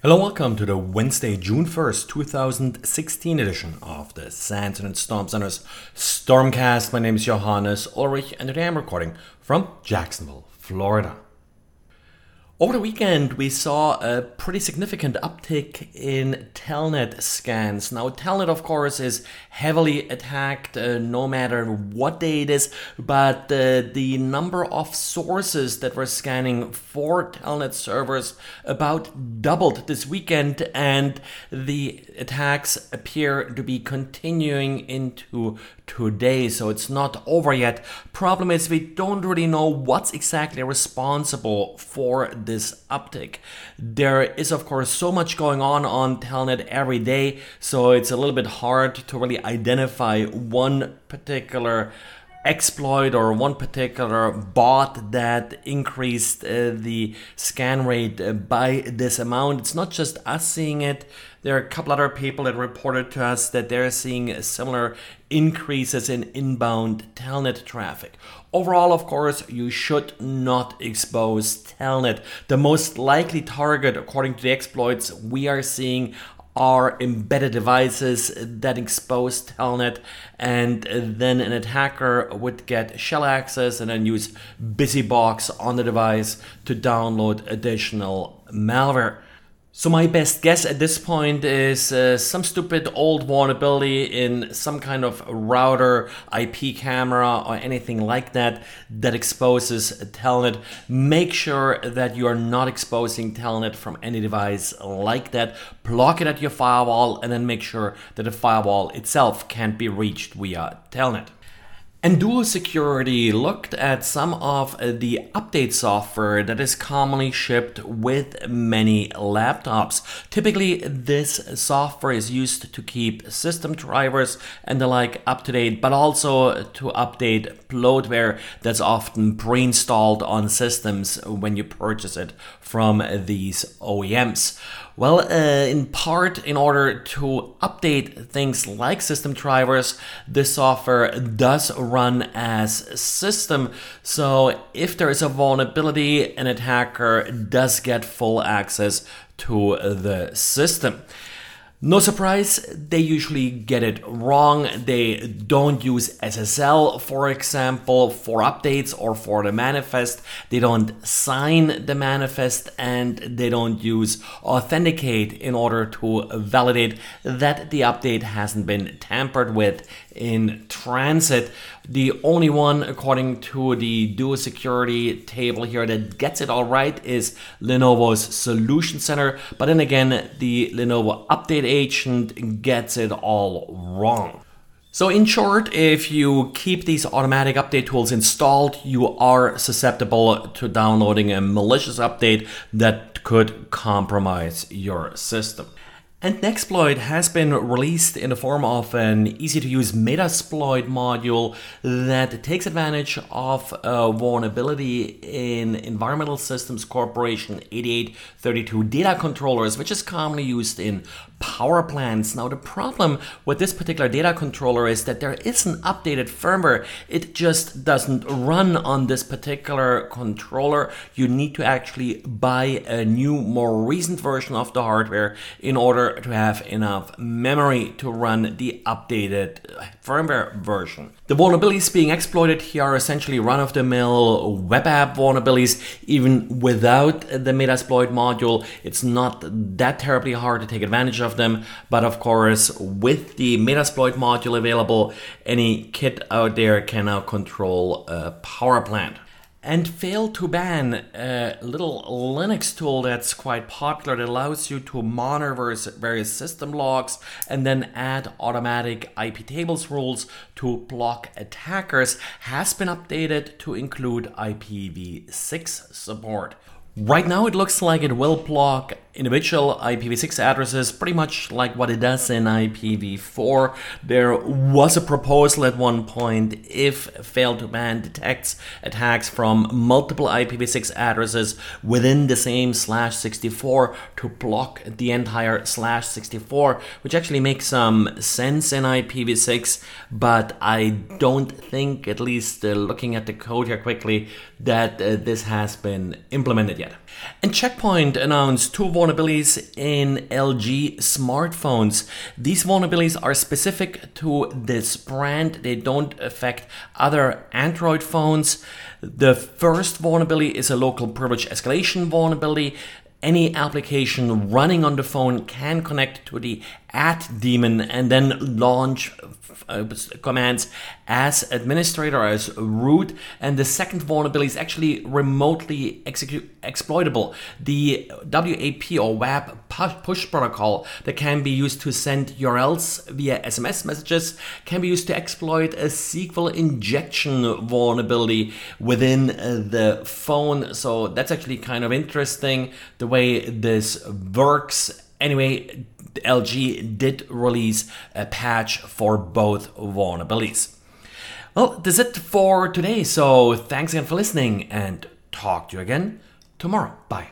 Hello, welcome to the Wednesday, June 1st, 2016 edition of the SANS Internet Storm Center's Stormcast. My name is Johannes Ulrich, and today I'm recording from Jacksonville, Florida. Over the weekend, we saw a pretty significant uptick in Telnet scans. Now, Telnet, of course, is heavily attacked uh, no matter what day it is, but uh, the number of sources that were scanning for Telnet servers about doubled this weekend, and the attacks appear to be continuing into today, so it's not over yet. Problem is, we don't really know what's exactly responsible for this uptick. There is, of course, so much going on on Telnet every day, so it's a little bit hard to really identify one particular exploit or one particular bot that increased uh, the scan rate uh, by this amount. It's not just us seeing it. There are a couple other people that reported to us that they're seeing similar increases in inbound telnet traffic. Overall, of course, you should not expose telnet. The most likely target, according to the exploits we are seeing, are embedded devices that expose Telnet, and then an attacker would get shell access and then use BusyBox on the device to download additional malware. So my best guess at this point is uh, some stupid old vulnerability in some kind of router, IP camera, or anything like that that exposes Telnet. Make sure that you are not exposing Telnet from any device like that. Block it at your firewall, and then make sure that the firewall itself can't be reached via Telnet. And Duo Security looked at some of the update software that is commonly shipped with many laptops. Typically, this software is used to keep system drivers and the like up to date, but also to update bloatware that's often pre installed on systems when you purchase it from these OEMs. Well, uh, in part, in order to update things like system drivers, this software does run as system. So if there is a vulnerability, an attacker does get full access to the system. No surprise, they usually get it wrong. They don't use SSL, for example, for updates or for the manifest. They don't sign the manifest and they don't use Authenticode in order to validate that the update hasn't been tampered with in transit. The only one, according to the Duo Security table here, that gets it all right is Lenovo's Solution Center. But then again, the Lenovo Update Agent gets it all wrong. So, in short, if you keep these automatic update tools installed, you are susceptible to downloading a malicious update that could compromise your system. And Nexploit has been released in the form of an easy to use Metasploit module that takes advantage of a vulnerability in Environmental Systems Corporation 8832 data controllers, which is commonly used in power plants. Now, the problem with this particular data controller is that there is an updated firmware. It just doesn't run on this particular controller. You need to actually buy a new, more recent version of the hardware in order to have enough memory to run the updated firmware version. The vulnerabilities being exploited here are essentially run of the mill web app vulnerabilities. Even without the Metasploit module, it's not that terribly hard to take advantage of them. But of course, with the Metasploit module available, any kit out there can now control a power plant and Fail2Ban a little Linux tool that's quite popular that allows you to monitor various system logs and then add automatic IP tables rules to block attackers, has been updated to include IPv6 support. Right now, it looks like it will block individual IPv6 addresses pretty much like what it does in IPv4. There was a proposal at one point if Fail2Ban detects attacks from multiple IPv6 addresses within the same slash 64 to block the entire slash 64, which actually makes some sense in IPv6, but I don't think, at least uh, looking at the code here quickly, that uh, this has been implemented yet. And Checkpoint announced two vulnerabilities in LG smartphones. These vulnerabilities are specific to this brand, they don't affect other Android phones. The first vulnerability is a local privilege escalation vulnerability any application running on the phone can connect to the at daemon and then launch uh, commands as administrator as root. And the second vulnerability is actually remotely execute exploitable. The WAP or web push protocol that can be used to send URLs via SMS messages can be used to exploit a SQL injection vulnerability within uh, the phone. So that's actually kind of interesting the way this works anyway LG did release a patch for both vulnerabilities. Well, that's it for today. So thanks again for listening and talk to you again tomorrow. Bye.